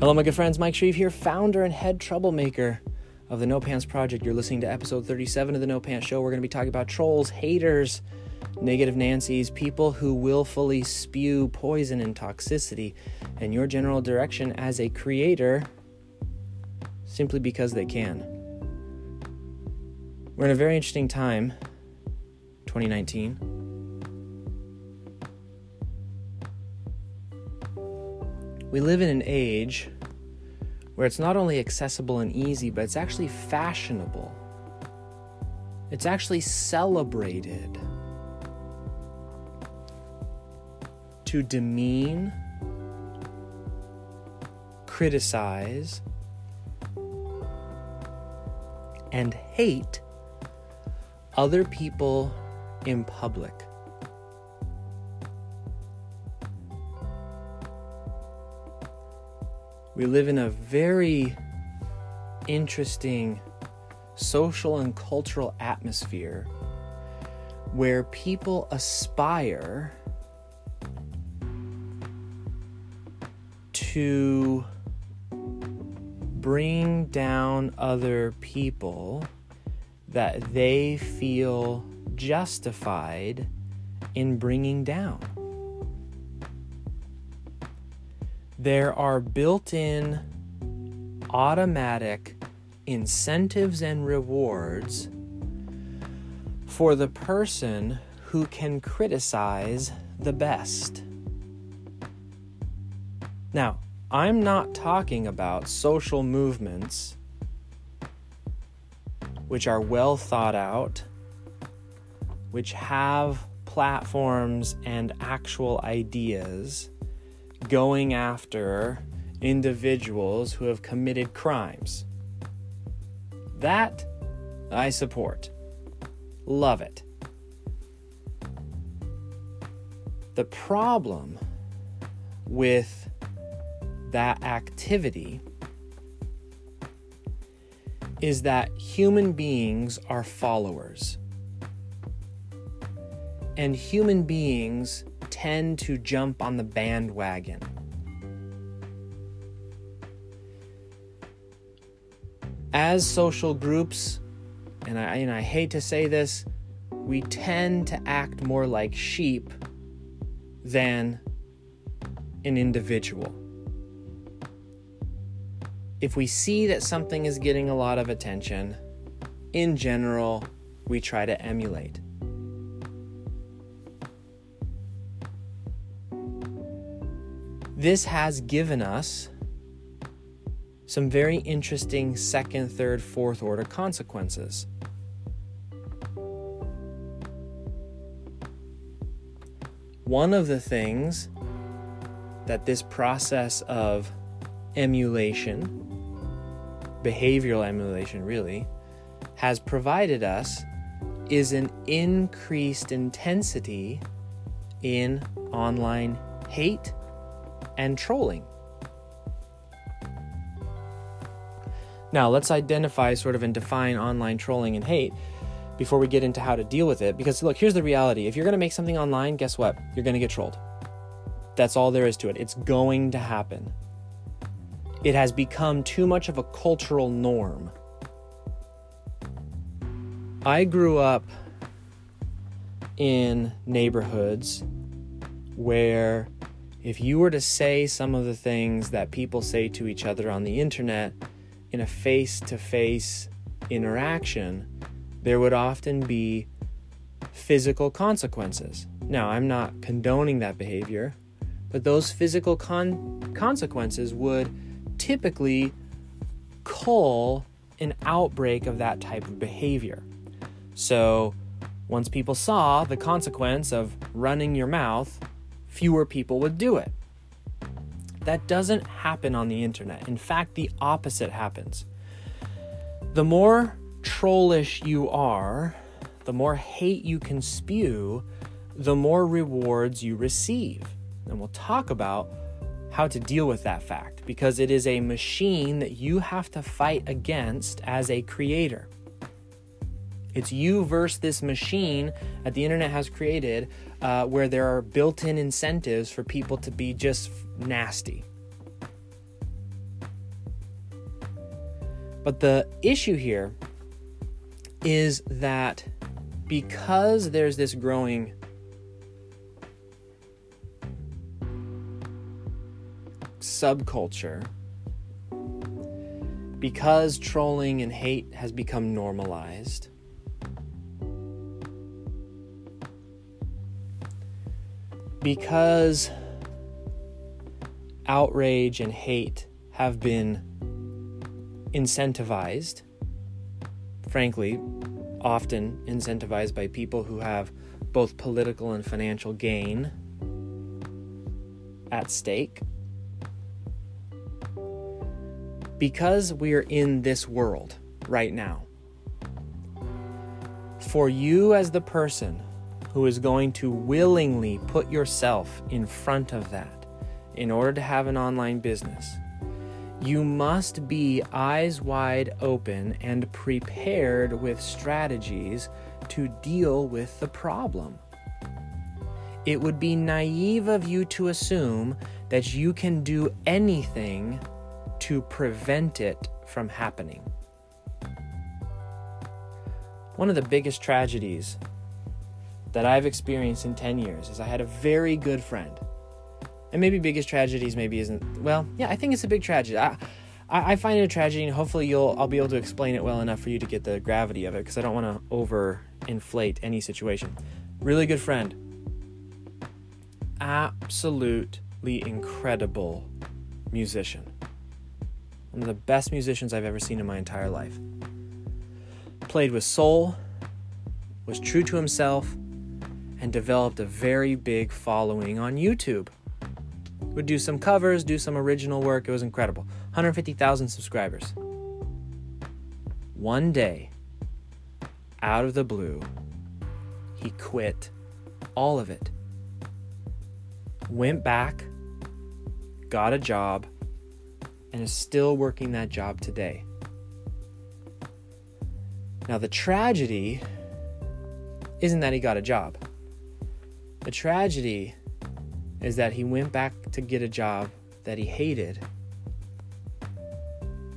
Hello, my good friends. Mike Shreve here, founder and head troublemaker of the No Pants Project. You're listening to episode 37 of the No Pants Show. We're going to be talking about trolls, haters, negative Nancy's, people who willfully spew poison and toxicity, and your general direction as a creator simply because they can. We're in a very interesting time, 2019. We live in an age where it's not only accessible and easy, but it's actually fashionable. It's actually celebrated to demean, criticize, and hate other people in public. We live in a very interesting social and cultural atmosphere where people aspire to bring down other people that they feel justified in bringing down. There are built in automatic incentives and rewards for the person who can criticize the best. Now, I'm not talking about social movements which are well thought out, which have platforms and actual ideas going after individuals who have committed crimes. That I support. Love it. The problem with that activity is that human beings are followers. And human beings tend to jump on the bandwagon. As social groups, and I, and I hate to say this, we tend to act more like sheep than an individual. If we see that something is getting a lot of attention, in general, we try to emulate. This has given us some very interesting second, third, fourth order consequences. One of the things that this process of emulation, behavioral emulation really, has provided us is an increased intensity in online hate and trolling. Now, let's identify sort of and define online trolling and hate before we get into how to deal with it. Because, look, here's the reality if you're going to make something online, guess what? You're going to get trolled. That's all there is to it. It's going to happen. It has become too much of a cultural norm. I grew up in neighborhoods where if you were to say some of the things that people say to each other on the internet in a face to face interaction, there would often be physical consequences. Now, I'm not condoning that behavior, but those physical con- consequences would typically cull an outbreak of that type of behavior. So, once people saw the consequence of running your mouth, fewer people would do it. That doesn't happen on the internet. In fact, the opposite happens. The more trollish you are, the more hate you can spew, the more rewards you receive. And we'll talk about how to deal with that fact because it is a machine that you have to fight against as a creator. It's you versus this machine that the internet has created uh, where there are built in incentives for people to be just nasty. But the issue here is that because there's this growing subculture, because trolling and hate has become normalized, because outrage and hate have been incentivized, frankly, often incentivized by people who have both political and financial gain at stake. Because we are in this world right now, for you as the person who is going to willingly put yourself in front of that in order to have an online business, you must be eyes wide open and prepared with strategies to deal with the problem. It would be naive of you to assume that you can do anything to prevent it from happening. One of the biggest tragedies that I've experienced in 10 years is I had a very good friend. And maybe biggest tragedies maybe isn't well yeah i think it's a big tragedy. I i find it a tragedy and hopefully you'll i'll be able to explain it well enough for you to get the gravity of it because i don't want to over inflate any situation. Really good friend. Absolutely incredible musician. One of the best musicians i've ever seen in my entire life. Played with soul was true to himself and developed a very big following on youtube would do some covers, do some original work. It was incredible. 150,000 subscribers. One day, out of the blue, he quit all of it. Went back, got a job, and is still working that job today. Now, the tragedy isn't that he got a job. The tragedy is that he went back to get a job that he hated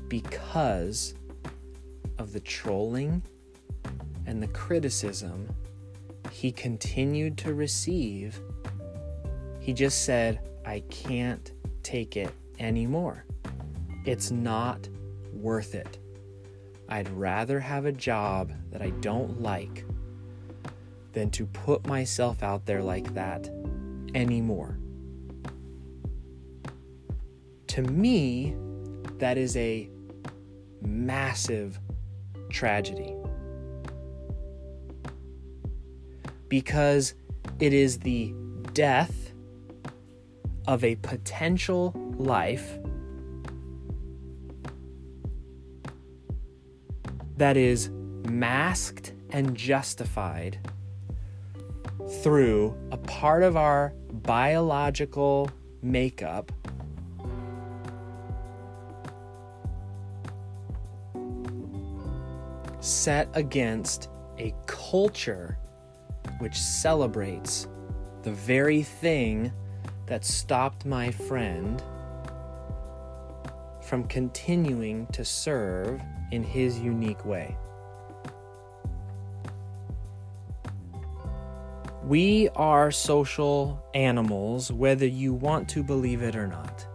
because of the trolling and the criticism he continued to receive. He just said, I can't take it anymore. It's not worth it. I'd rather have a job that I don't like than to put myself out there like that anymore. To me, that is a massive tragedy. Because it is the death of a potential life that is masked and justified through a part of our biological makeup set against a culture which celebrates the very thing that stopped my friend from continuing to serve in his unique way. We are social animals, whether you want to believe it or not.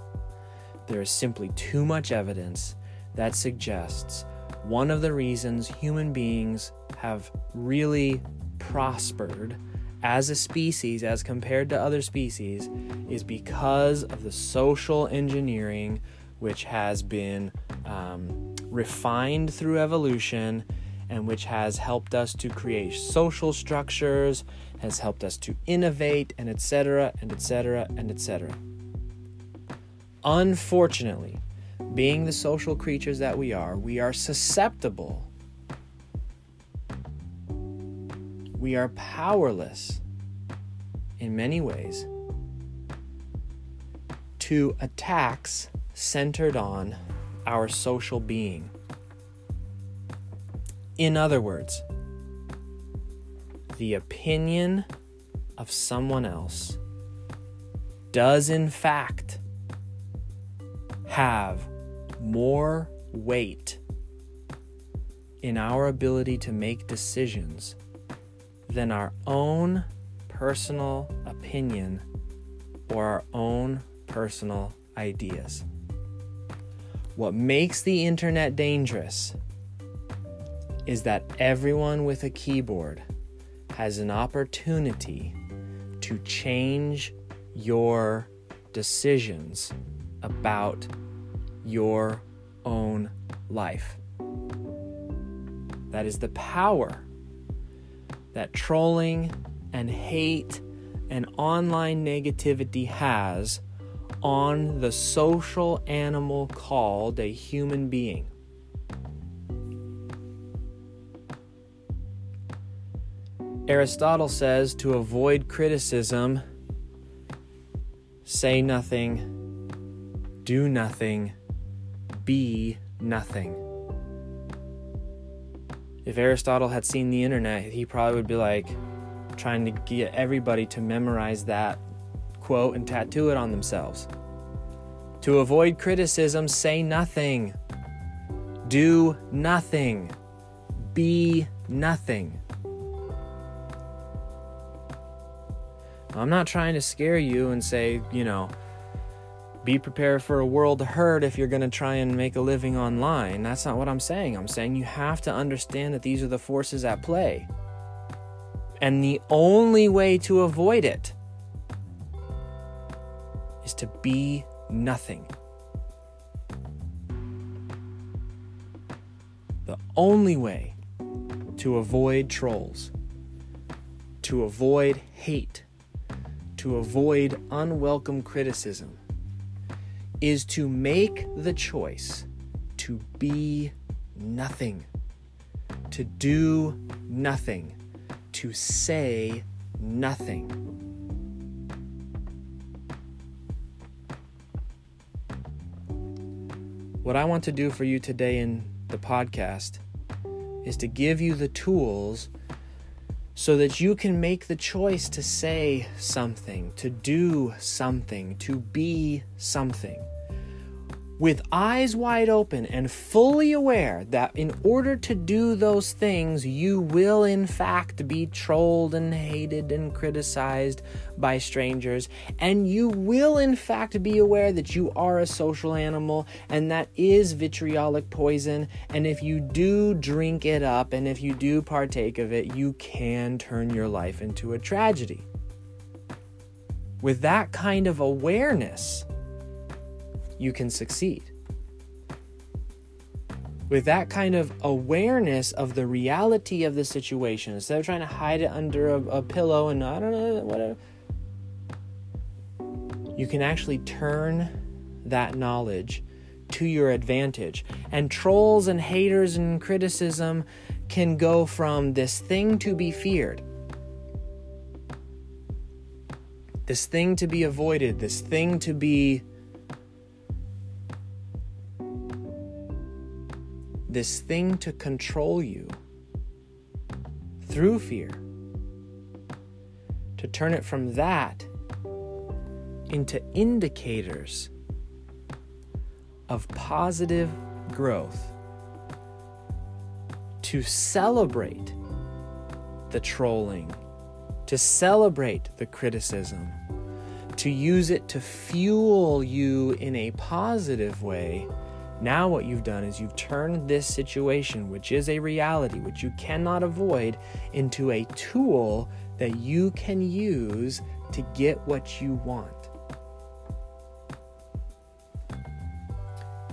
There is simply too much evidence that suggests one of the reasons human beings have really prospered as a species as compared to other species is because of the social engineering which has been um, refined through evolution and which has helped us to create social structures has helped us to innovate and etc and etc and etc unfortunately being the social creatures that we are we are susceptible. We are powerless in many ways to attacks centered on our social being. In other words the opinion of someone else does, in fact, have more weight in our ability to make decisions than our own personal opinion or our own personal ideas. What makes the internet dangerous is that everyone with a keyboard has an opportunity to change your decisions about your own life. That is the power that trolling and hate and online negativity has on the social animal called a human being. Aristotle says to avoid criticism, say nothing, do nothing, be nothing. If Aristotle had seen the internet, he probably would be like trying to get everybody to memorize that quote and tattoo it on themselves. To avoid criticism, say nothing. Do nothing. Be nothing. I'm not trying to scare you and say, you know, be prepared for a world of hurt if you're going to try and make a living online. That's not what I'm saying. I'm saying you have to understand that these are the forces at play. And the only way to avoid it is to be nothing. The only way to avoid trolls, to avoid hate, to avoid unwelcome criticism is to make the choice to be nothing, to do nothing, to say nothing. What I want to do for you today in the podcast is to give you the tools so that you can make the choice to say something, to do something, to be something with eyes wide open and fully aware that in order to do those things, you will in fact be trolled and hated and criticized by strangers, and you will in fact be aware that you are a social animal and that is vitriolic poison. And if you do drink it up and if you do partake of it, you can turn your life into a tragedy. With that kind of awareness, you can succeed. With that kind of awareness of the reality of the situation, instead of trying to hide it under a, a pillow and I don't know, whatever, you can actually turn that knowledge to your advantage. And trolls and haters and criticism can go from this thing to be feared, this thing to be avoided, this thing to be this thing to control you through fear, to turn it from that into indicators of positive growth, to celebrate the trolling, to celebrate the criticism, to use it to fuel you in a positive way now, what you've done is you've turned this situation, which is a reality, which you cannot avoid, into a tool that you can use to get what you want.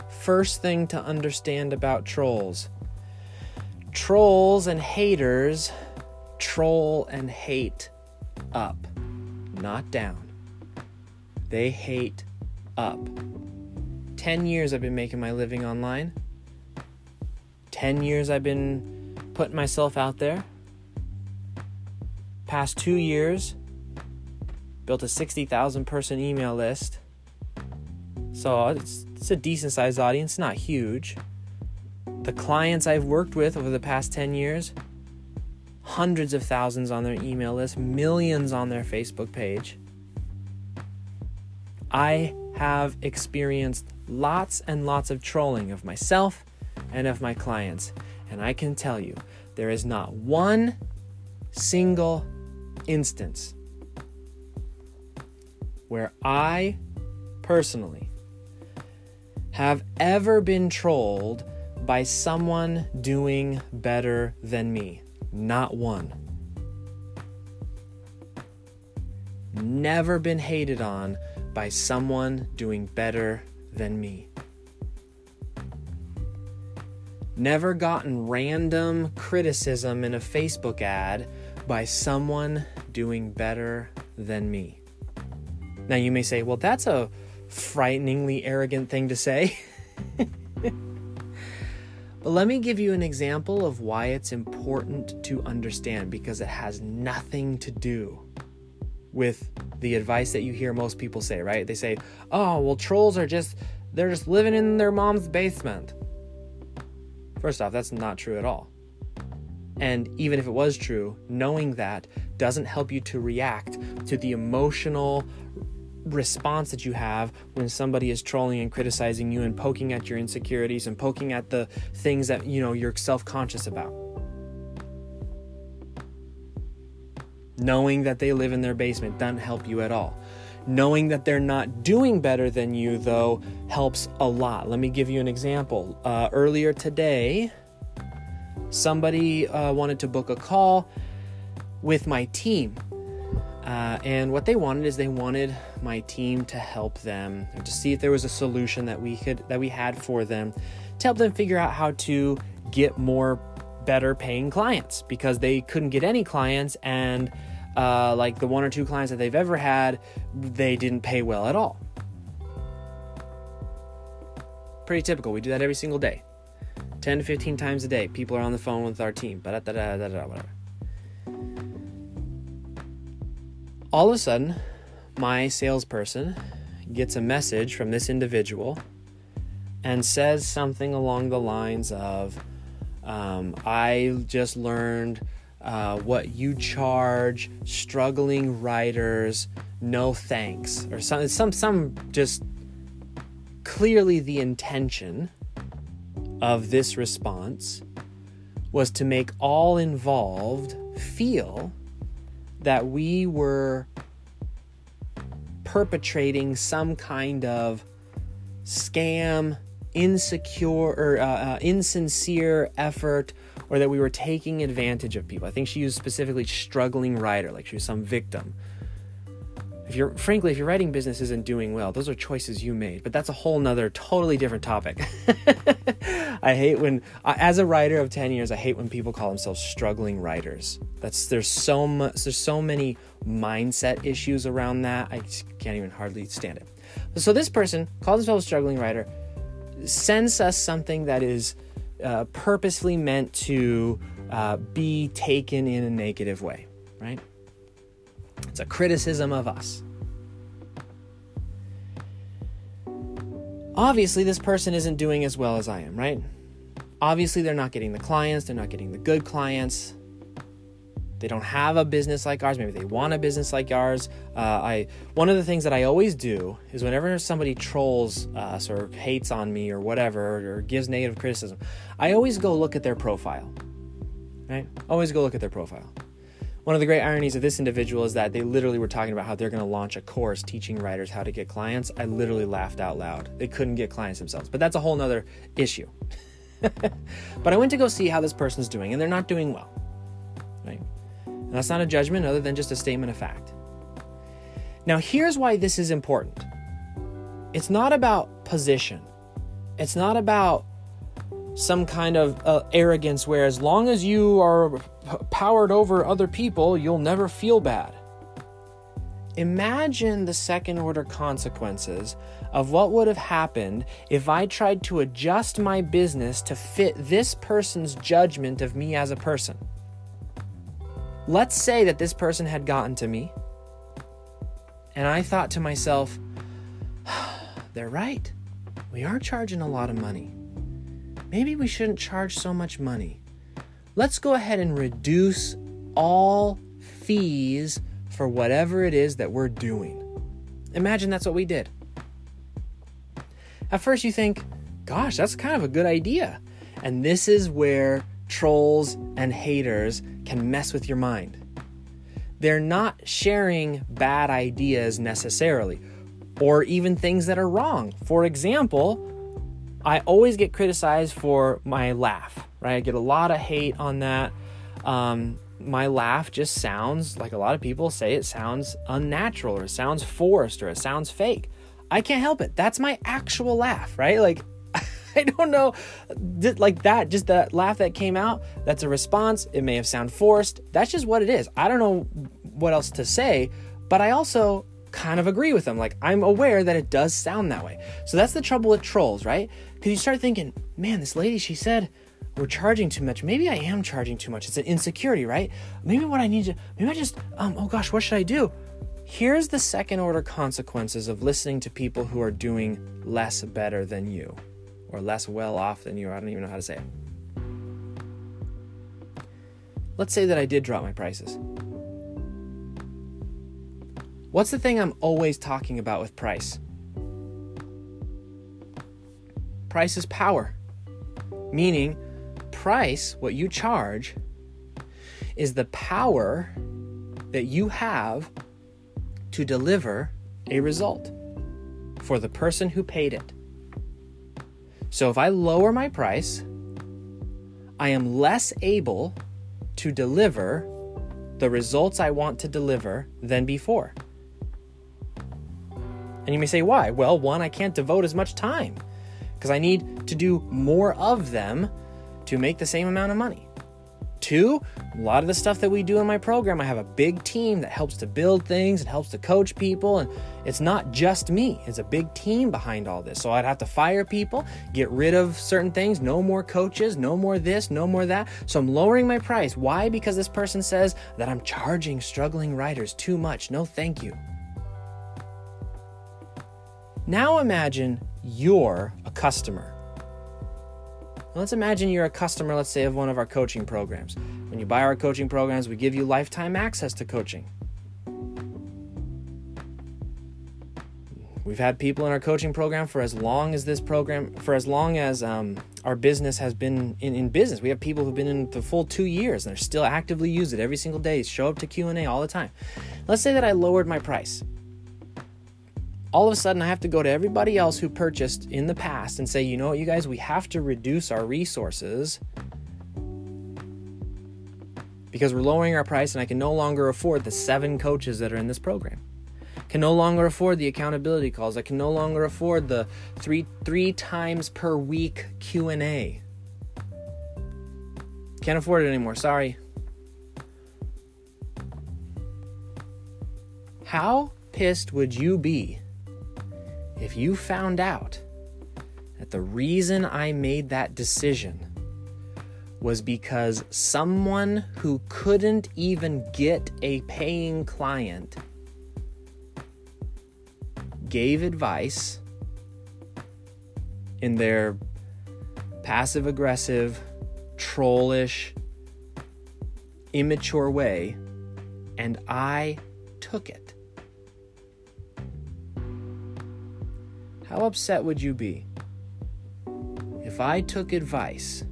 First thing to understand about trolls trolls and haters troll and hate up, not down. They hate up. 10 years I've been making my living online. 10 years I've been putting myself out there. Past two years, built a 60,000 person email list. So it's, it's a decent sized audience, not huge. The clients I've worked with over the past 10 years, hundreds of thousands on their email list, millions on their Facebook page. I have experienced lots and lots of trolling of myself and of my clients. And I can tell you, there is not one single instance where I personally have ever been trolled by someone doing better than me. Not one. Never been hated on by someone doing better than me. Never gotten random criticism in a Facebook ad by someone doing better than me. Now, you may say, well, that's a frighteningly arrogant thing to say. but let me give you an example of why it's important to understand because it has nothing to do with the advice that you hear most people say, right? They say, oh, well, trolls are just, they're just living in their mom's basement. First off, that's not true at all. And even if it was true, knowing that doesn't help you to react to the emotional response that you have when somebody is trolling and criticizing you and poking at your insecurities and poking at the things that you know you're self-conscious about knowing that they live in their basement doesn't help you at all. Knowing that they're not doing better than you though helps a lot. Let me give you an example. Uh, earlier today somebody uh, wanted to book a call with my team. Uh, and what they wanted is they wanted my team to help them to see if there was a solution that we could that we had for them to help them figure out how to get more better paying clients because they couldn't get any clients and uh, like the one or two clients that they've ever had they didn't pay well at all. Pretty typical. We do that every single day. 10 to 15 times a day people are on the phone with our team. Whatever. All of a sudden, my salesperson gets a message from this individual and says something along the lines of, um, I just learned uh, what you charge struggling writers, no thanks, or some, some, some just clearly the intention of this response was to make all involved feel that we were perpetrating some kind of scam, insecure or uh, uh, insincere effort, or that we were taking advantage of people. I think she used specifically struggling writer, like she was some victim. If you're frankly if your writing business isn't doing well those are choices you made but that's a whole nother totally different topic. I hate when as a writer of 10 years i hate when people call themselves struggling writers. That's there's so much there's so many mindset issues around that i can't even hardly stand it. So this person calls themselves a struggling writer sends us something that is uh, purposely meant to uh, be taken in a negative way right it's a criticism of us. Obviously, this person isn't doing as well as I am, right? Obviously, they're not getting the clients, they're not getting the good clients. They don't have a business like ours. Maybe they want a business like ours. Uh, I one of the things that I always do is whenever somebody trolls us or hates on me or whatever or gives negative criticism, I always go look at their profile. Right? Always go look at their profile. One of the great ironies of this individual is that they literally were talking about how they're going to launch a course teaching writers how to get clients. I literally laughed out loud. They couldn't get clients themselves, but that's a whole nother issue. but I went to go see how this person's doing, and they're not doing well. And that's not a judgment other than just a statement of fact. Now, here's why this is important it's not about position, it's not about some kind of uh, arrogance where as long as you are p- powered over other people, you'll never feel bad. Imagine the second order consequences of what would have happened if I tried to adjust my business to fit this person's judgment of me as a person. Let's say that this person had gotten to me, and I thought to myself, they're right. We are charging a lot of money maybe we shouldn't charge so much money. Let's go ahead and reduce all fees for whatever it is that we're doing. Imagine that's what we did. At first, you think, gosh, that's kind of a good idea. And this is where trolls and haters can mess with your mind. They're not sharing bad ideas necessarily, or even things that are wrong. For example, I always get criticized for my laugh, right? I get a lot of hate on that. Um, my laugh just sounds like a lot of people say it sounds unnatural or it sounds forced or it sounds fake. I can't help it. That's my actual laugh, right? Like, I don't know, like that, just that laugh that came out, that's a response. It may have sound forced. That's just what it is. I don't know what else to say, but I also kind of agree with them. Like, I'm aware that it does sound that way. So that's the trouble with trolls, right? Because you start thinking, man, this lady, she said, we're charging too much. Maybe I am charging too much. It's an insecurity, right? Maybe what I need to, maybe I just, um, oh gosh, what should I do? Here's the second order consequences of listening to people who are doing less better than you or less well off than you. I don't even know how to say it. Let's say that I did drop my prices. What's the thing I'm always talking about with price? Price is power. Meaning, price, what you charge, is the power that you have to deliver a result for the person who paid it. So if I lower my price, I am less able to deliver the results I want to deliver than before. And you may say, why? Well, one, I can't devote as much time because I need to do more of them to make the same amount of money. Two, a lot of the stuff that we do in my program, I have a big team that helps to build things and helps to coach people. And it's not just me, it's a big team behind all this. So I'd have to fire people, get rid of certain things, no more coaches, no more this, no more that. So I'm lowering my price. Why? Because this person says that I'm charging struggling writers too much. No, thank you. Now imagine you're a customer Let's imagine you're a customer, let's say, of one of our coaching programs. When you buy our coaching programs, we give you lifetime access to coaching. We've had people in our coaching program for as long as this program, for as long as um, our business has been in, in business. We have people who've been in the full two years and they're still actively use it every single day, show up to Q&A all the time. Let's say that I lowered my price all of a sudden I have to go to everybody else who purchased in the past and say, you know what, you guys, we have to reduce our resources because we're lowering our price and I can no longer afford the seven coaches that are in this program. Can no longer afford the accountability calls. I can no longer afford the three three times per week Q&A. Can't afford it anymore. Sorry. How pissed would you be if you found out that the reason I made that decision was because someone who couldn't even get a paying client gave advice in their passive aggressive, trollish, immature way, and I took it. How upset would you be if I took advice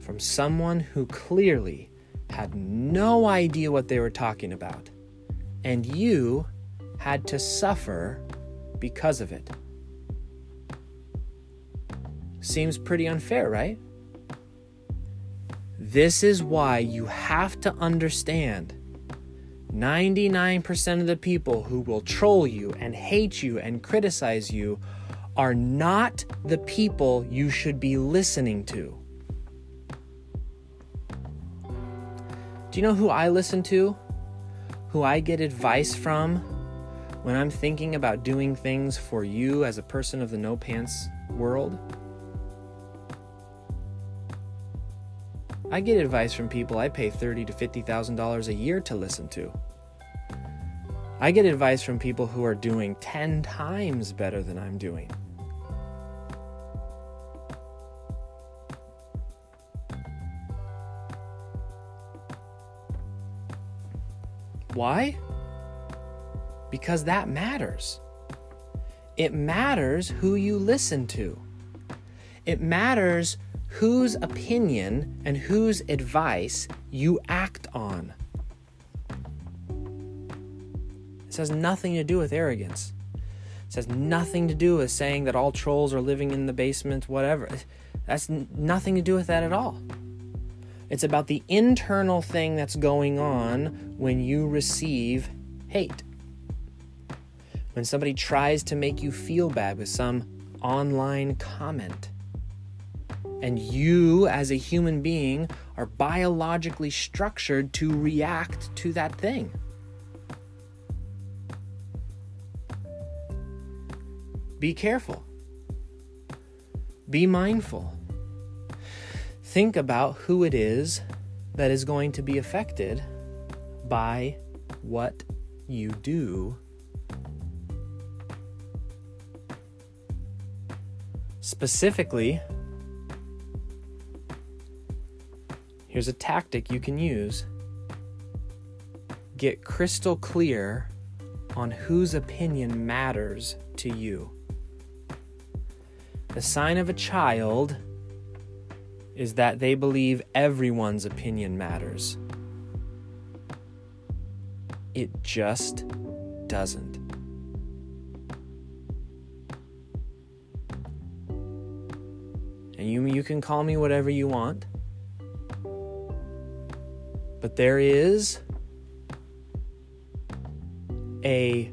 from someone who clearly had no idea what they were talking about and you had to suffer because of it? Seems pretty unfair, right? This is why you have to understand 99% of the people who will troll you and hate you and criticize you are not the people you should be listening to. Do you know who I listen to? Who I get advice from when I'm thinking about doing things for you as a person of the no pants world? I get advice from people I pay thirty to fifty thousand dollars a year to listen to. I get advice from people who are doing ten times better than I'm doing. Why? Because that matters. It matters who you listen to. It matters whose opinion and whose advice you act on. This has nothing to do with arrogance. This has nothing to do with saying that all trolls are living in the basement, whatever. That's n- nothing to do with that at all. It's about the internal thing that's going on when you receive hate. When somebody tries to make you feel bad with some online comment. And you, as a human being, are biologically structured to react to that thing. Be careful. Be mindful. Think about who it is that is going to be affected by what you do. Specifically, here's a tactic you can use get crystal clear on whose opinion matters to you. The sign of a child is that they believe everyone's opinion matters. It just doesn't. And you, you can call me whatever you want. But there is a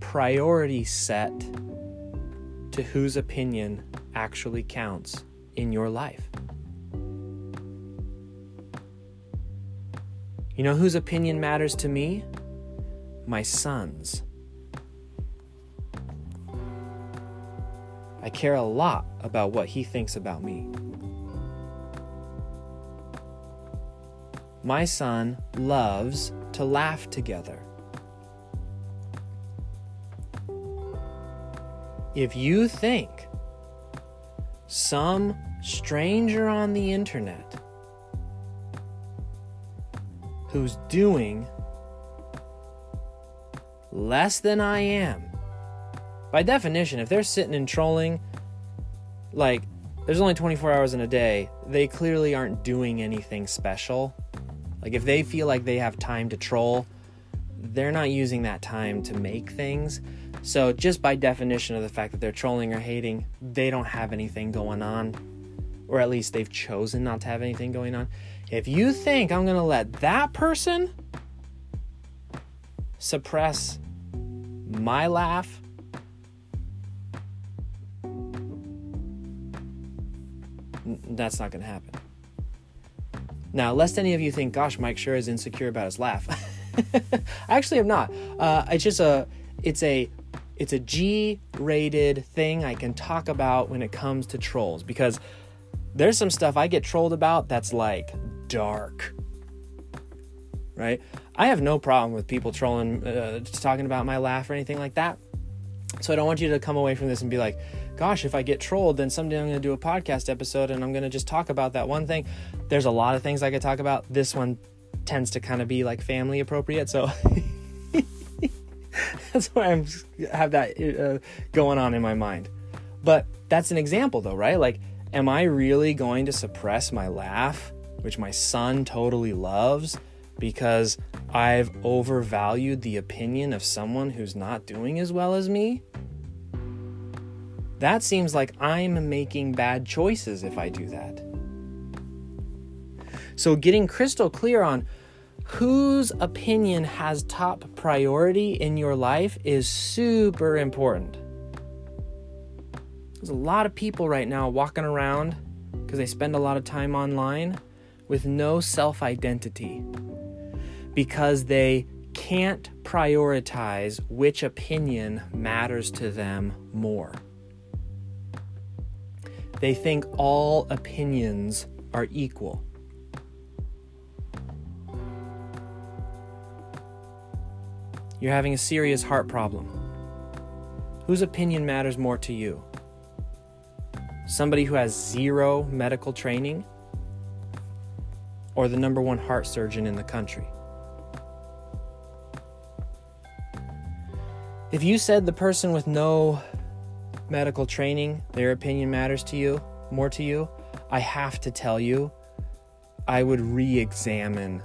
priority set to whose opinion actually counts in your life. You know whose opinion matters to me? My son's. I care a lot about what he thinks about me. My son loves to laugh together. If you think some stranger on the internet who's doing less than I am, by definition, if they're sitting and trolling, like, there's only 24 hours in a day, they clearly aren't doing anything special. Like, if they feel like they have time to troll, they're not using that time to make things. So, just by definition of the fact that they're trolling or hating, they don't have anything going on, or at least they've chosen not to have anything going on. If you think I'm going to let that person suppress my laugh, that's not going to happen. Now, lest any of you think, gosh, Mike sure is insecure about his laugh. I actually am not. Uh, it's just a, it's a it's a G rated thing I can talk about when it comes to trolls because there's some stuff I get trolled about that's like dark. Right? I have no problem with people trolling, uh, talking about my laugh or anything like that. So I don't want you to come away from this and be like, gosh, if I get trolled, then someday I'm going to do a podcast episode and I'm going to just talk about that one thing. There's a lot of things I could talk about. This one tends to kind of be like family appropriate. So that's why I'm have that uh, going on in my mind. But that's an example, though, right? Like, am I really going to suppress my laugh, which my son totally loves, because I've overvalued the opinion of someone who's not doing as well as me? That seems like I'm making bad choices if I do that. So, getting crystal clear on whose opinion has top priority in your life is super important. There's a lot of people right now walking around because they spend a lot of time online with no self identity because they can't prioritize which opinion matters to them more. They think all opinions are equal. You're having a serious heart problem. Whose opinion matters more to you? Somebody who has zero medical training? Or the number one heart surgeon in the country? If you said the person with no medical training, their opinion matters to you, more to you, I have to tell you, I would re examine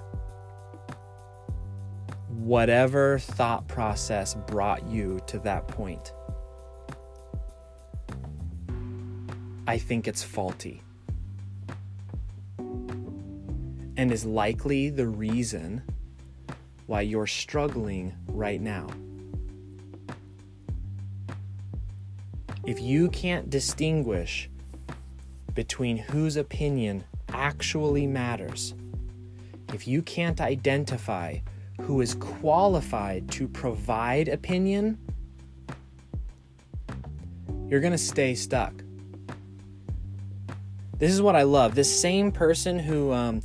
whatever thought process brought you to that point. I think it's faulty and is likely the reason why you're struggling right now. If you can't distinguish between whose opinion actually matters, if you can't identify who is qualified to provide opinion, you're going to stay stuck. This is what I love. This same person who um,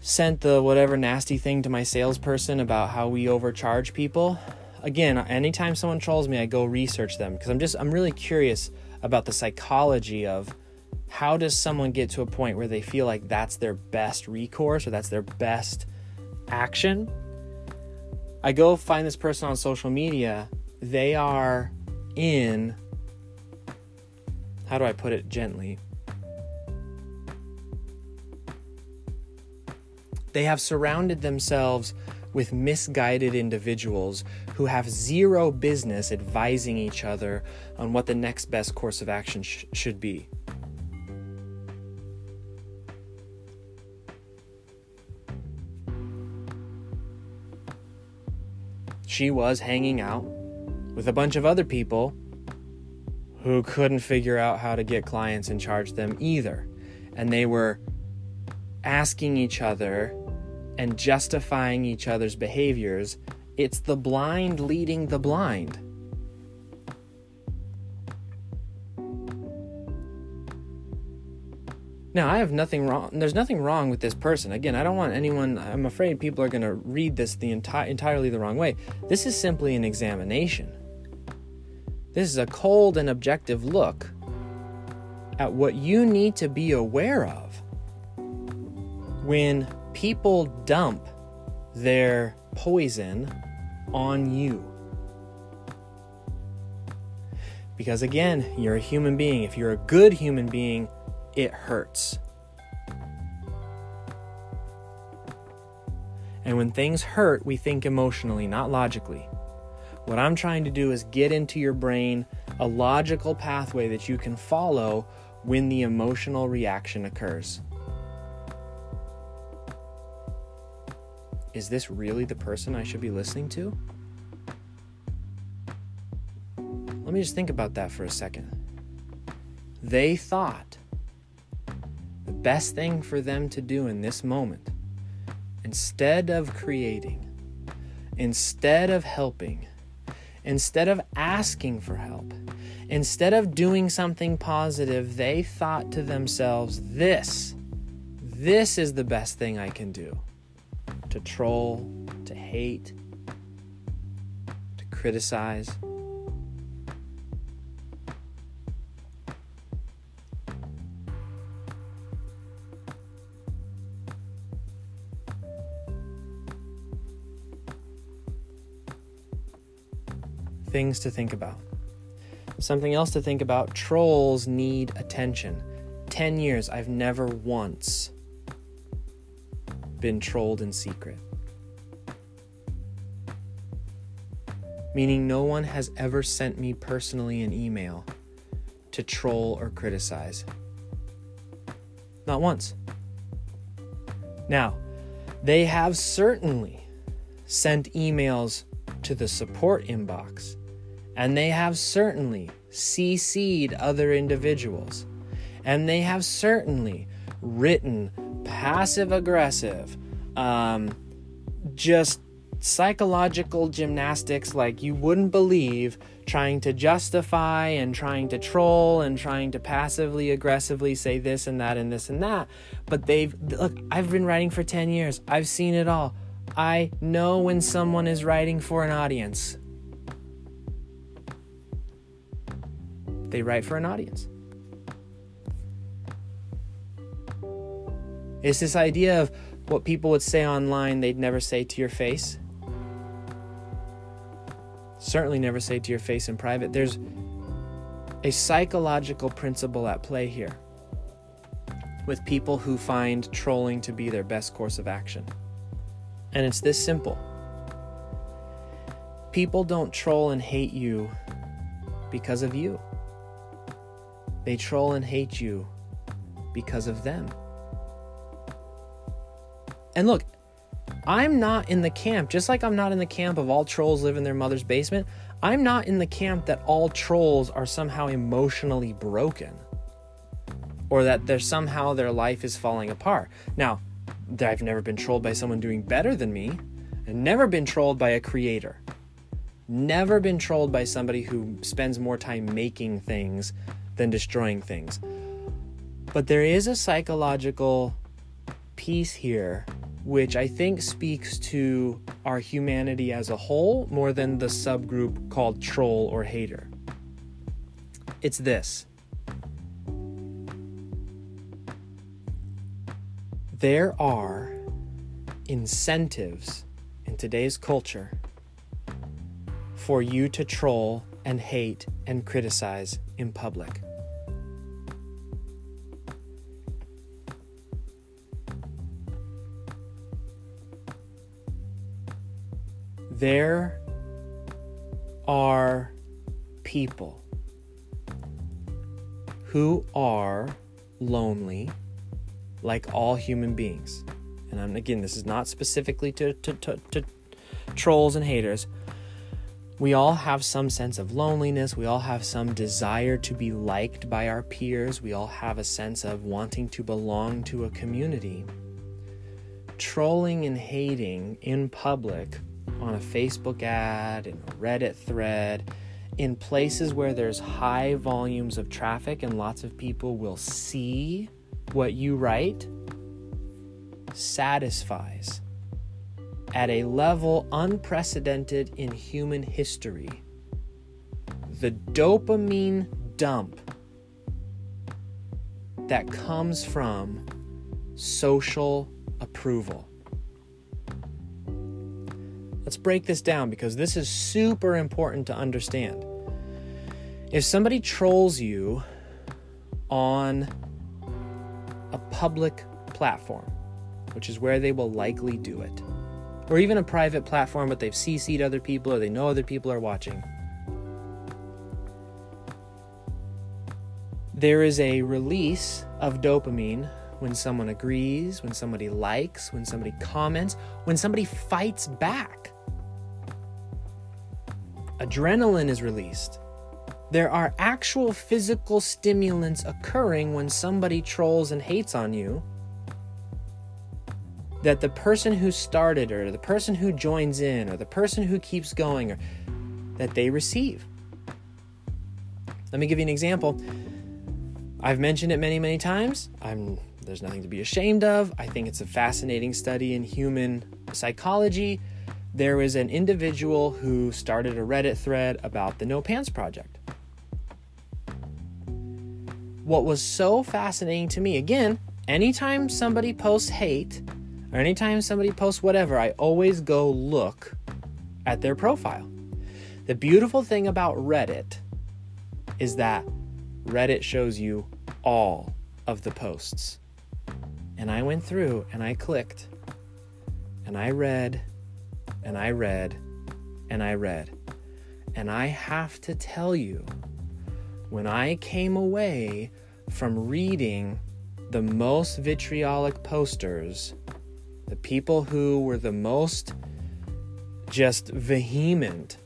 sent the whatever nasty thing to my salesperson about how we overcharge people. Again, anytime someone trolls me, I go research them because I'm just I'm really curious about the psychology of how does someone get to a point where they feel like that's their best recourse or that's their best action. I go find this person on social media. They are in how do I put it gently? They have surrounded themselves with misguided individuals who have zero business advising each other on what the next best course of action sh- should be. She was hanging out with a bunch of other people who couldn't figure out how to get clients and charge them either. And they were asking each other and justifying each other's behaviors, it's the blind leading the blind. Now, I have nothing wrong. There's nothing wrong with this person. Again, I don't want anyone. I'm afraid people are going to read this the enti- entirely the wrong way. This is simply an examination. This is a cold and objective look at what you need to be aware of when people dump their poison on you. Because again, you're a human being. If you're a good human being, it hurts. And when things hurt, we think emotionally, not logically. What I'm trying to do is get into your brain a logical pathway that you can follow when the emotional reaction occurs. is this really the person I should be listening to? Let me just think about that for a second. They thought the best thing for them to do in this moment, instead of creating, instead of helping, instead of asking for help, instead of doing something positive, they thought to themselves, this, this is the best thing I can do to troll, to hate, to criticize. Things to think about. Something else to think about trolls need attention. 10 years, I've never once been trolled in secret. Meaning, no one has ever sent me personally an email to troll or criticize. Not once. Now, they have certainly sent emails to the support inbox, and they have certainly CC'd other individuals, and they have certainly written passive aggressive, um, just psychological gymnastics like you wouldn't believe, trying to justify and trying to troll and trying to passively aggressively say this and that and this and that. But they've, look, I've been writing for 10 years, I've seen it all. I know when someone is writing for an audience. They write for an audience. It's this idea of what people would say online they'd never say to your face. Certainly never say to your face in private. There's a psychological principle at play here. with people who find trolling to be their best course of action. And it's this simple people don't troll and hate you because of you, they troll and hate you because of them. And look, I'm not in the camp, just like I'm not in the camp of all trolls live in their mother's basement. I'm not in the camp that all trolls are somehow emotionally broken or that there's somehow their life is falling apart. Now, I've never been trolled by someone doing better than me and never been trolled by a creator. Never been trolled by somebody who spends more time making things than destroying things. But there is a psychological piece here which I think speaks to our humanity as a whole more than the subgroup called troll or hater. It's this there are incentives in today's culture for you to troll and hate and criticize in public. There are people who are lonely, like all human beings. And I'm, again, this is not specifically to, to, to, to trolls and haters. We all have some sense of loneliness. We all have some desire to be liked by our peers. We all have a sense of wanting to belong to a community. Trolling and hating in public on a Facebook ad, in a Reddit thread, in places where there's high volumes of traffic and lots of people will see what you write, satisfies at a level unprecedented in human history. The dopamine dump that comes from social approval. Let's break this down because this is super important to understand. If somebody trolls you on a public platform, which is where they will likely do it, or even a private platform, but they've CC'd other people or they know other people are watching, there is a release of dopamine when someone agrees, when somebody likes, when somebody comments, when somebody fights back. Adrenaline is released. There are actual physical stimulants occurring when somebody trolls and hates on you that the person who started or the person who joins in or the person who keeps going or that they receive. Let me give you an example. I've mentioned it many, many times. I'm there's nothing to be ashamed of. I think it's a fascinating study in human psychology there was an individual who started a Reddit thread about the No Pants Project. What was so fascinating to me, again, anytime somebody posts hate or anytime somebody posts whatever, I always go look at their profile. The beautiful thing about Reddit is that Reddit shows you all of the posts. And I went through and I clicked and I read and I read and I read. And I have to tell you, when I came away from reading the most vitriolic posters, the people who were the most just vehement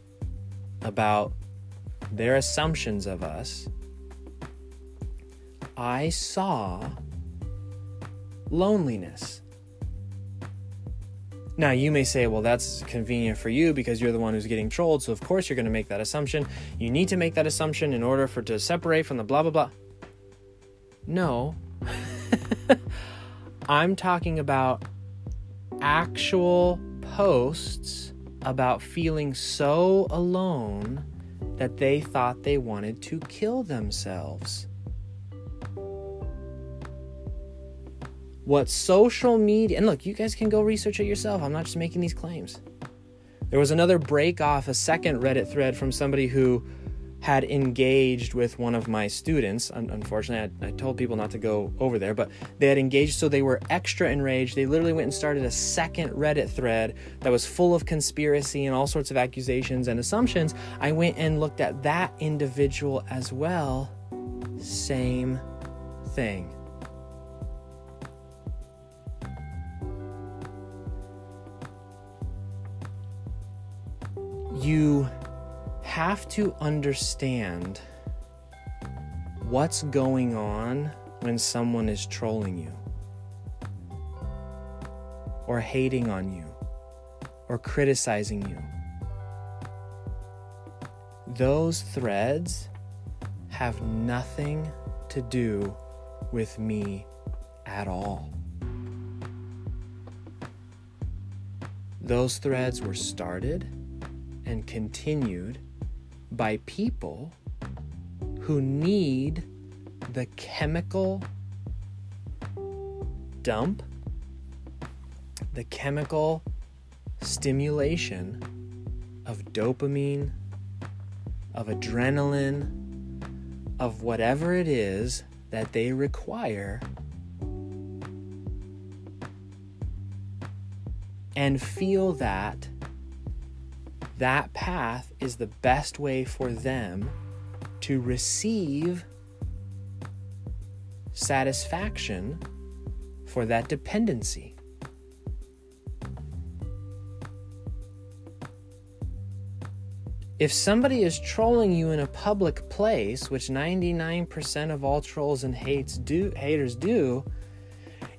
about their assumptions of us, I saw loneliness. Now, you may say, well, that's convenient for you because you're the one who's getting trolled, so of course you're going to make that assumption. You need to make that assumption in order for to separate from the blah blah blah. No. I'm talking about actual posts about feeling so alone that they thought they wanted to kill themselves. what social media and look you guys can go research it yourself i'm not just making these claims there was another break off a second reddit thread from somebody who had engaged with one of my students. Unfortunately, I, I, told people not to go over there, but they had engaged, so they were extra enraged. They literally went and started a second Reddit thread that was full of conspiracy and all sorts of accusations and assumptions. I went and looked at that individual as well. Same thing. You have to understand what's going on when someone is trolling you, or hating on you, or criticizing you. Those threads have nothing to do with me at all. Those threads were started and continued by people who need the chemical dump, the chemical stimulation of dopamine, of adrenaline, of whatever it is that they require. And feel that that path is the best way for them to receive satisfaction for that dependency. If somebody is trolling you in a public place, which 99% of all trolls and hates do haters do,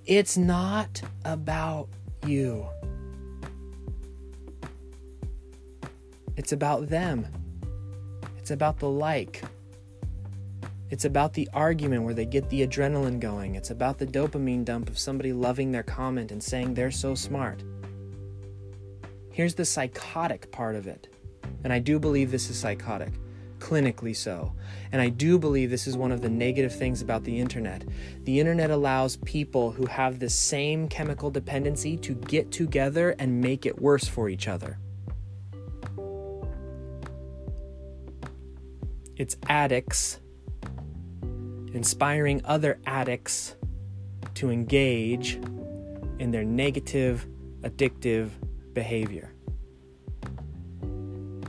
it's not about you. It's about them. It's about the like. It's about the argument where they get the adrenaline going. It's about the dopamine dump of somebody loving their comment and saying they're so smart. Here's the psychotic part of it. And I do believe this is psychotic, clinically so. And I do believe this is one of the negative things about the internet. The internet allows people who have the same chemical dependency to get together and make it worse for each other. It's addicts inspiring other addicts to engage in their negative, addictive behavior.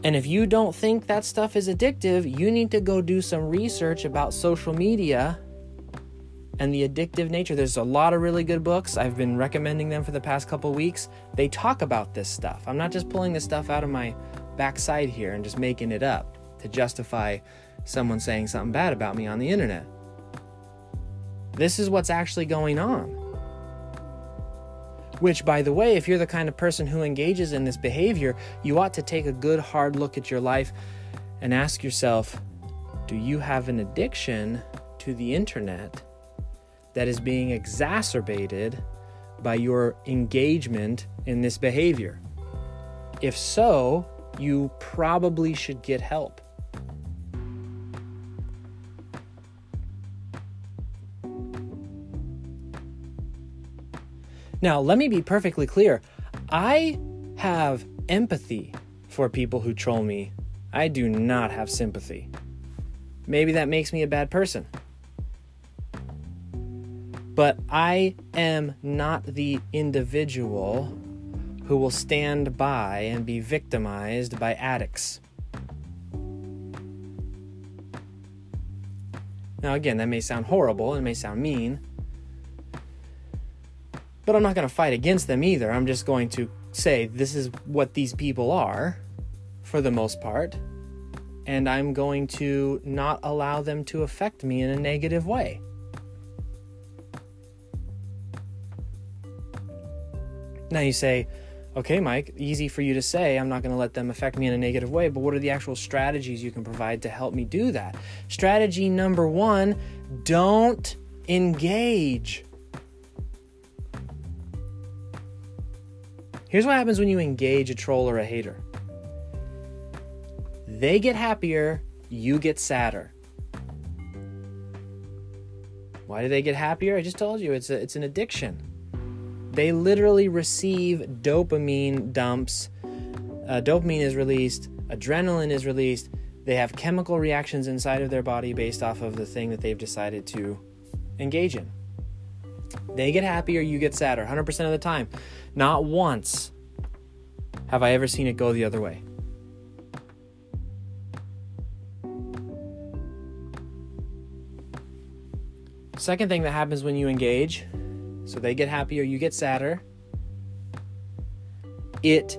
And if you don't think that stuff is addictive, you need to go do some research about social media and the addictive nature. There's a lot of really good books. I've been recommending them for the past couple weeks. They talk about this stuff. I'm not just pulling this stuff out of my backside here and just making it up to justify someone saying something bad about me on the internet. This is what's actually going on. Which, by the way, if you're the kind of person who engages in this behavior, you ought to take a good hard look at your life and ask yourself do you have an addiction to the internet that is being exacerbated by your engagement in this behavior? If so, you probably should get help. Now, let me be perfectly clear. I have empathy for people who troll me. I do not have sympathy. Maybe that makes me a bad person. But I am not the individual who will stand by and be victimized by addicts. Now, again, that may sound horrible, and may sound mean, but I'm not going to fight against them either. I'm just going to say this is what these people are for the most part. And I'm going to not allow them to affect me in a negative way. Now you say, okay, Mike, easy for you to say, I'm not going to let them affect me in a negative way, but what are the actual strategies you can provide to help me do that? Strategy number one don't engage. Here's what happens when you engage a troll or a hater they get happier, you get sadder. Why do they get happier? I just told you it's a, it's an addiction. They literally receive dopamine dumps. Uh, dopamine is released, adrenaline is released. They have chemical reactions inside of their body based off of the thing that they've decided to engage in. They get happier, you get sadder 100% of the time. Not once have I ever seen it go the other way. Second thing that happens when you engage, so they get happier, you get sadder. It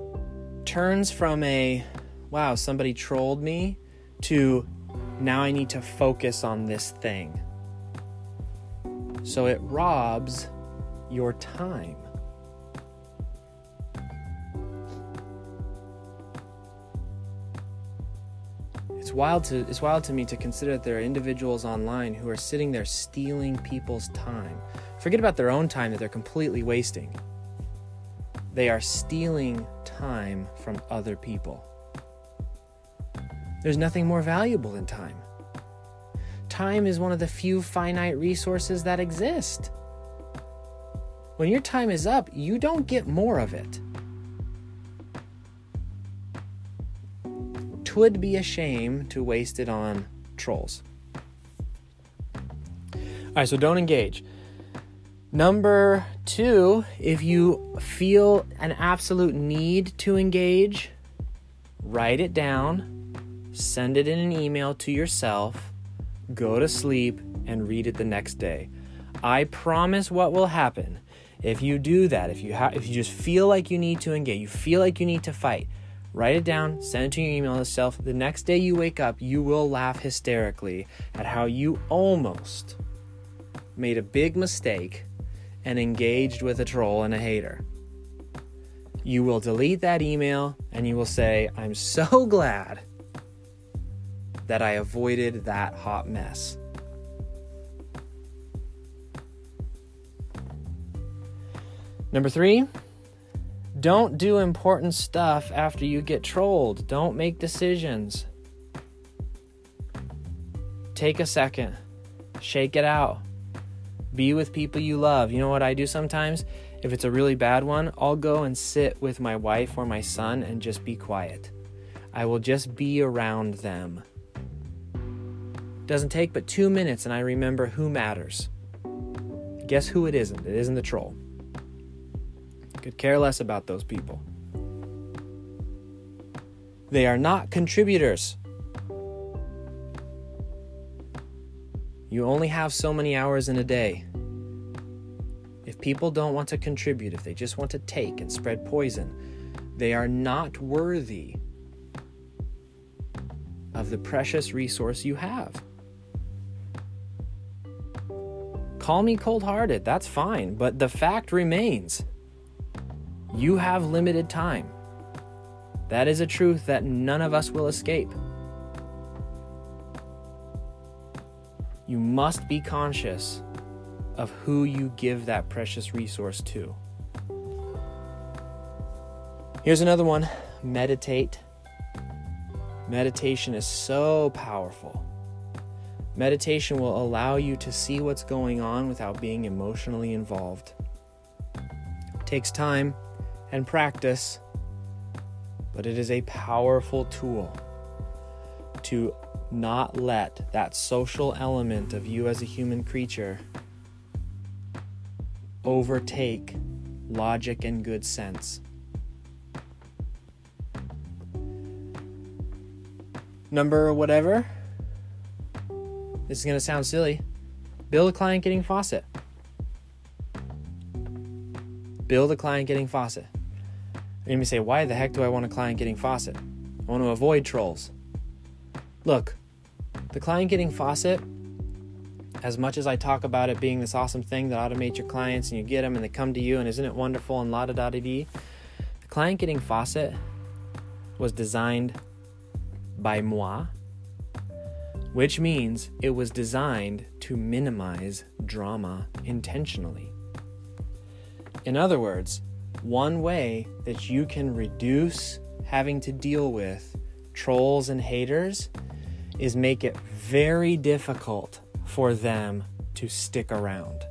turns from a wow, somebody trolled me to now I need to focus on this thing. So it robs your time. It's wild to it's wild to me to consider that there are individuals online who are sitting there stealing people's time. Forget about their own time that they're completely wasting. They are stealing time from other people. There's nothing more valuable than time. Time is one of the few finite resources that exist. When your time is up, you don't get more of it. Twould be a shame to waste it on trolls. All right, so don't engage. Number two, if you feel an absolute need to engage, write it down send it in an email to yourself, go to sleep, and read it the next day. I promise what will happen if you do that. If you ha- if you just feel like you need to engage, you feel like you need to fight, write it down, send it to your email yourself. The next day you wake up, you will laugh hysterically at how you almost made a big mistake and engaged with a troll and a hater. You will delete that email and you will say, I'm so glad that I avoided that hot mess. Number three, don't do important stuff after you get trolled. Don't make decisions. Take a second, shake it out. Be with people you love. You know what I do sometimes? If it's a really bad one, I'll go and sit with my wife or my son and just be quiet. I will just be around them. Doesn't take but two minutes, and I remember who matters. Guess who it isn't? It isn't the troll. Could care less about those people. They are not contributors. You only have so many hours in a day. If people don't want to contribute, if they just want to take and spread poison, they are not worthy of the precious resource you have. Call me cold hearted, that's fine, but the fact remains you have limited time. That is a truth that none of us will escape. You must be conscious of who you give that precious resource to. Here's another one meditate. Meditation is so powerful. Meditation will allow you to see what's going on without being emotionally involved. It takes time and practice, but it is a powerful tool to not let that social element of you as a human creature overtake logic and good sense. Number whatever this is going to sound silly. Build a client getting faucet. Build a client getting faucet. And you say, why the heck do I want a client getting faucet? I want to avoid trolls. Look, the client getting faucet, as much as I talk about it being this awesome thing that automates your clients and you get them and they come to you and isn't it wonderful and la da da da dee, the client getting faucet was designed by moi which means it was designed to minimize drama intentionally. In other words, one way that you can reduce having to deal with trolls and haters is make it very difficult for them to stick around.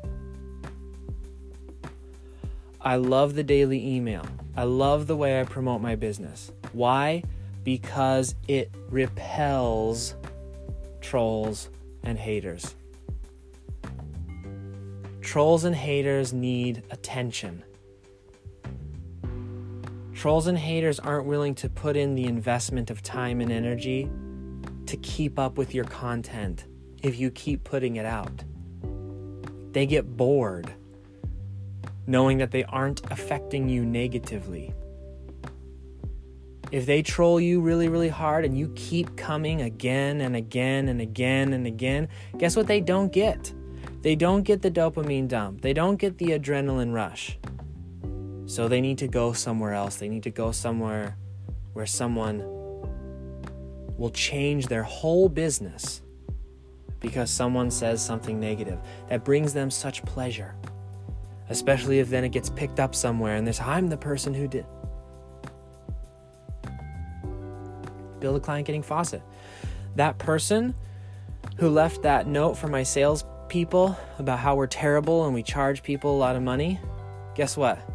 I love the daily email. I love the way I promote my business. Why? because it repels trolls and haters. Trolls and haters need attention. Trolls and haters aren't willing to put in the investment of time and energy to keep up with your content if you keep putting it out. They get bored knowing that they aren't affecting you negatively. If they troll you really, really hard and you keep coming again and again and again and again, guess what they don't get? They don't get the dopamine dump. They don't get the adrenaline rush. So they need to go somewhere else. They need to go somewhere where someone will change their whole business because someone says something negative that brings them such pleasure. Especially if then it gets picked up somewhere and there's, I'm the person who did. Build a client getting faucet. That person who left that note for my sales people about how we're terrible and we charge people a lot of money, guess what?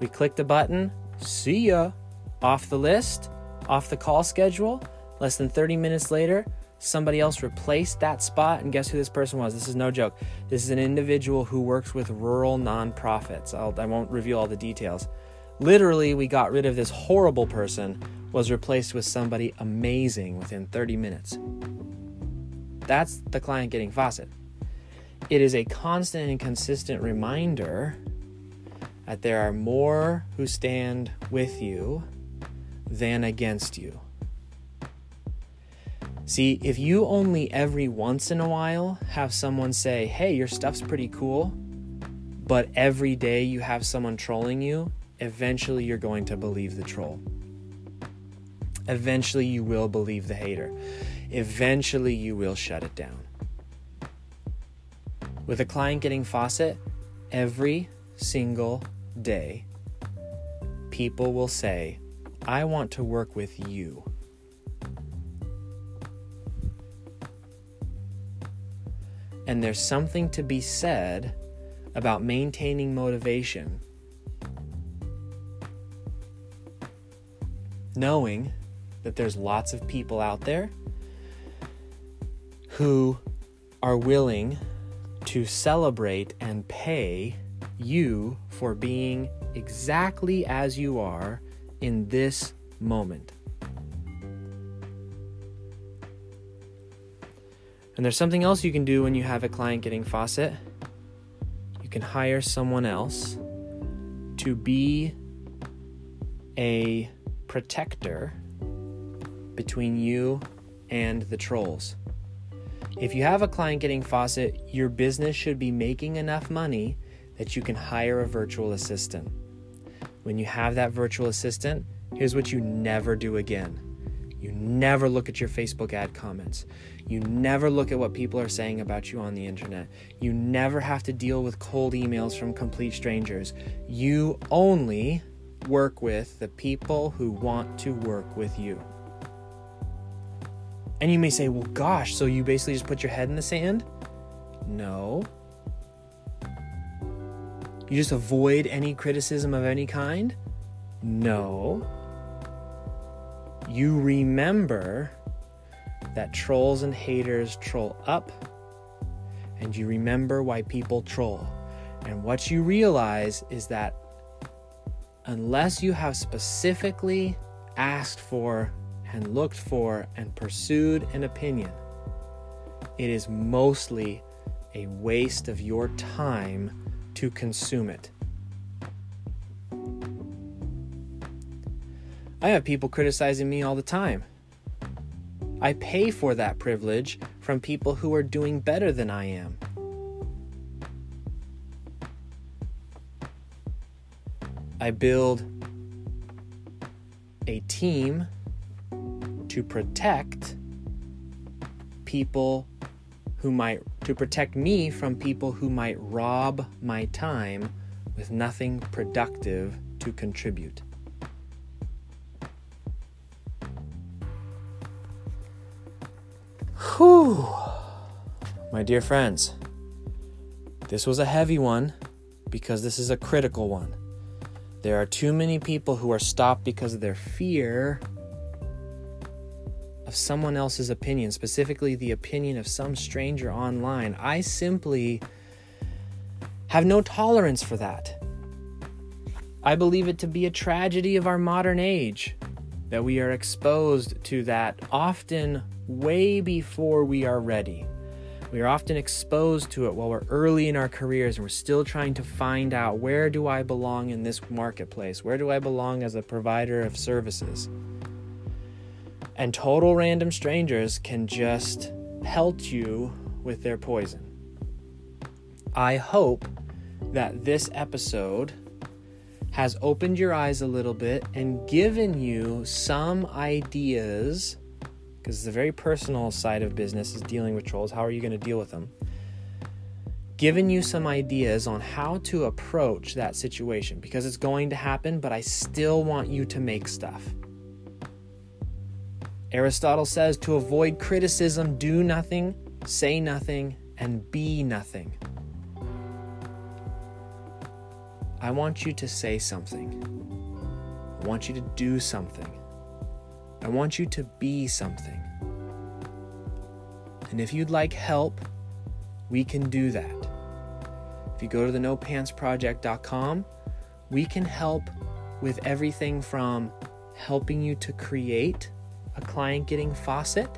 We clicked the button, see ya, off the list, off the call schedule. Less than 30 minutes later, somebody else replaced that spot, and guess who this person was? This is no joke. This is an individual who works with rural nonprofits. I'll, I won't reveal all the details. Literally, we got rid of this horrible person, was replaced with somebody amazing within 30 minutes. That's the client getting faucet it is a constant and consistent reminder that there are more who stand with you than against you. See, if you only every once in a while have someone say, hey, your stuff's pretty cool, but every day you have someone trolling you, eventually you're going to believe the troll. Eventually you will believe the hater. Eventually you will shut it down. With a client getting faucet, every single day, people will say, I want to work with you. And there's something to be said about maintaining motivation, knowing that there's lots of people out there who are willing to celebrate and pay you for being exactly as you are in this moment. And there's something else you can do when you have a client getting faucet. You can hire someone else to be a protector between you and the trolls. If you have a client getting faucet, your business should be making enough money that you can hire a virtual assistant. When you have that virtual assistant, here's what you never do again. You never look at your Facebook ad comments. You never look at what people are saying about you on the internet. You never have to deal with cold emails from complete strangers. You only work with the people who want to work with you. And you may say, well, gosh, so you basically just put your head in the sand? No. You just avoid any criticism of any kind? No. You remember that trolls and haters troll up, and you remember why people troll. And what you realize is that unless you have specifically asked for and looked for and pursued an opinion, it is mostly a waste of your time to consume it. I have people criticizing me all the time. I pay for that privilege from people who are doing better than I am. I build a team to protect people who might to protect me from people who might rob my time with nothing productive to contribute. Whew. My dear friends, this was a heavy one because this is a critical one. There are too many people who are stopped because of their fear of someone else's opinion, specifically the opinion of some stranger online. I simply have no tolerance for that. I believe it to be a tragedy of our modern age that we are exposed to that often way before we are ready. We are often exposed to it while we're early in our careers and we're still trying to find out where do I belong in this marketplace? Where do I belong as a provider of services? And total random strangers can just pelt you with their poison. I hope that this episode has opened your eyes a little bit and given you some ideas because the very personal side of business is dealing with trolls. How are you going to deal with them? Given you some ideas on how to approach that situation because it's going to happen, but I still want you to make stuff. Aristotle says to avoid criticism, do nothing, say nothing, and be nothing. I want you to say something. I want you to do something. I want you to be something. And if you'd like help, we can do that. If you go to the nopantsproject.com, we can help with everything from helping you to create a client getting faucet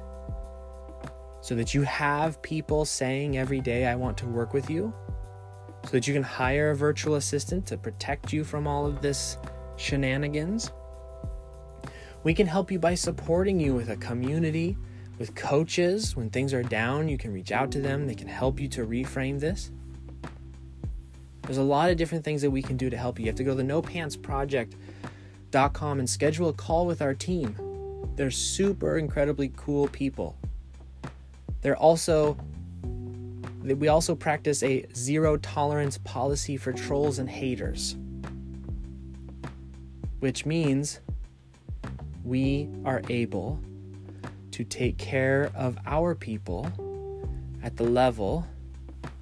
so that you have people saying every day, I want to work with you, so that you can hire a virtual assistant to protect you from all of this shenanigans. We can help you by supporting you with a community, with coaches. When things are down, you can reach out to them, they can help you to reframe this. There's a lot of different things that we can do to help you. You have to go to the nopantsproject.com and schedule a call with our team. They're super incredibly cool people. They're also we also practice a zero tolerance policy for trolls and haters. Which means we are able to take care of our people at the level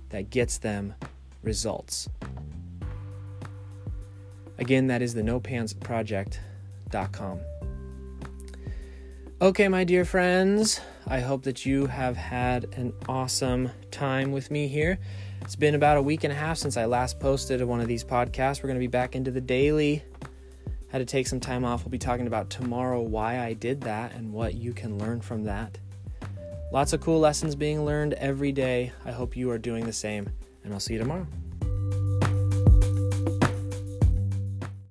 that gets them results. Again, that is the nopantsproject.com. Okay, my dear friends, I hope that you have had an awesome time with me here. It's been about a week and a half since I last posted one of these podcasts. We're going to be back into the daily. Had to take some time off. We'll be talking about tomorrow why I did that and what you can learn from that. Lots of cool lessons being learned every day. I hope you are doing the same, and I'll see you tomorrow.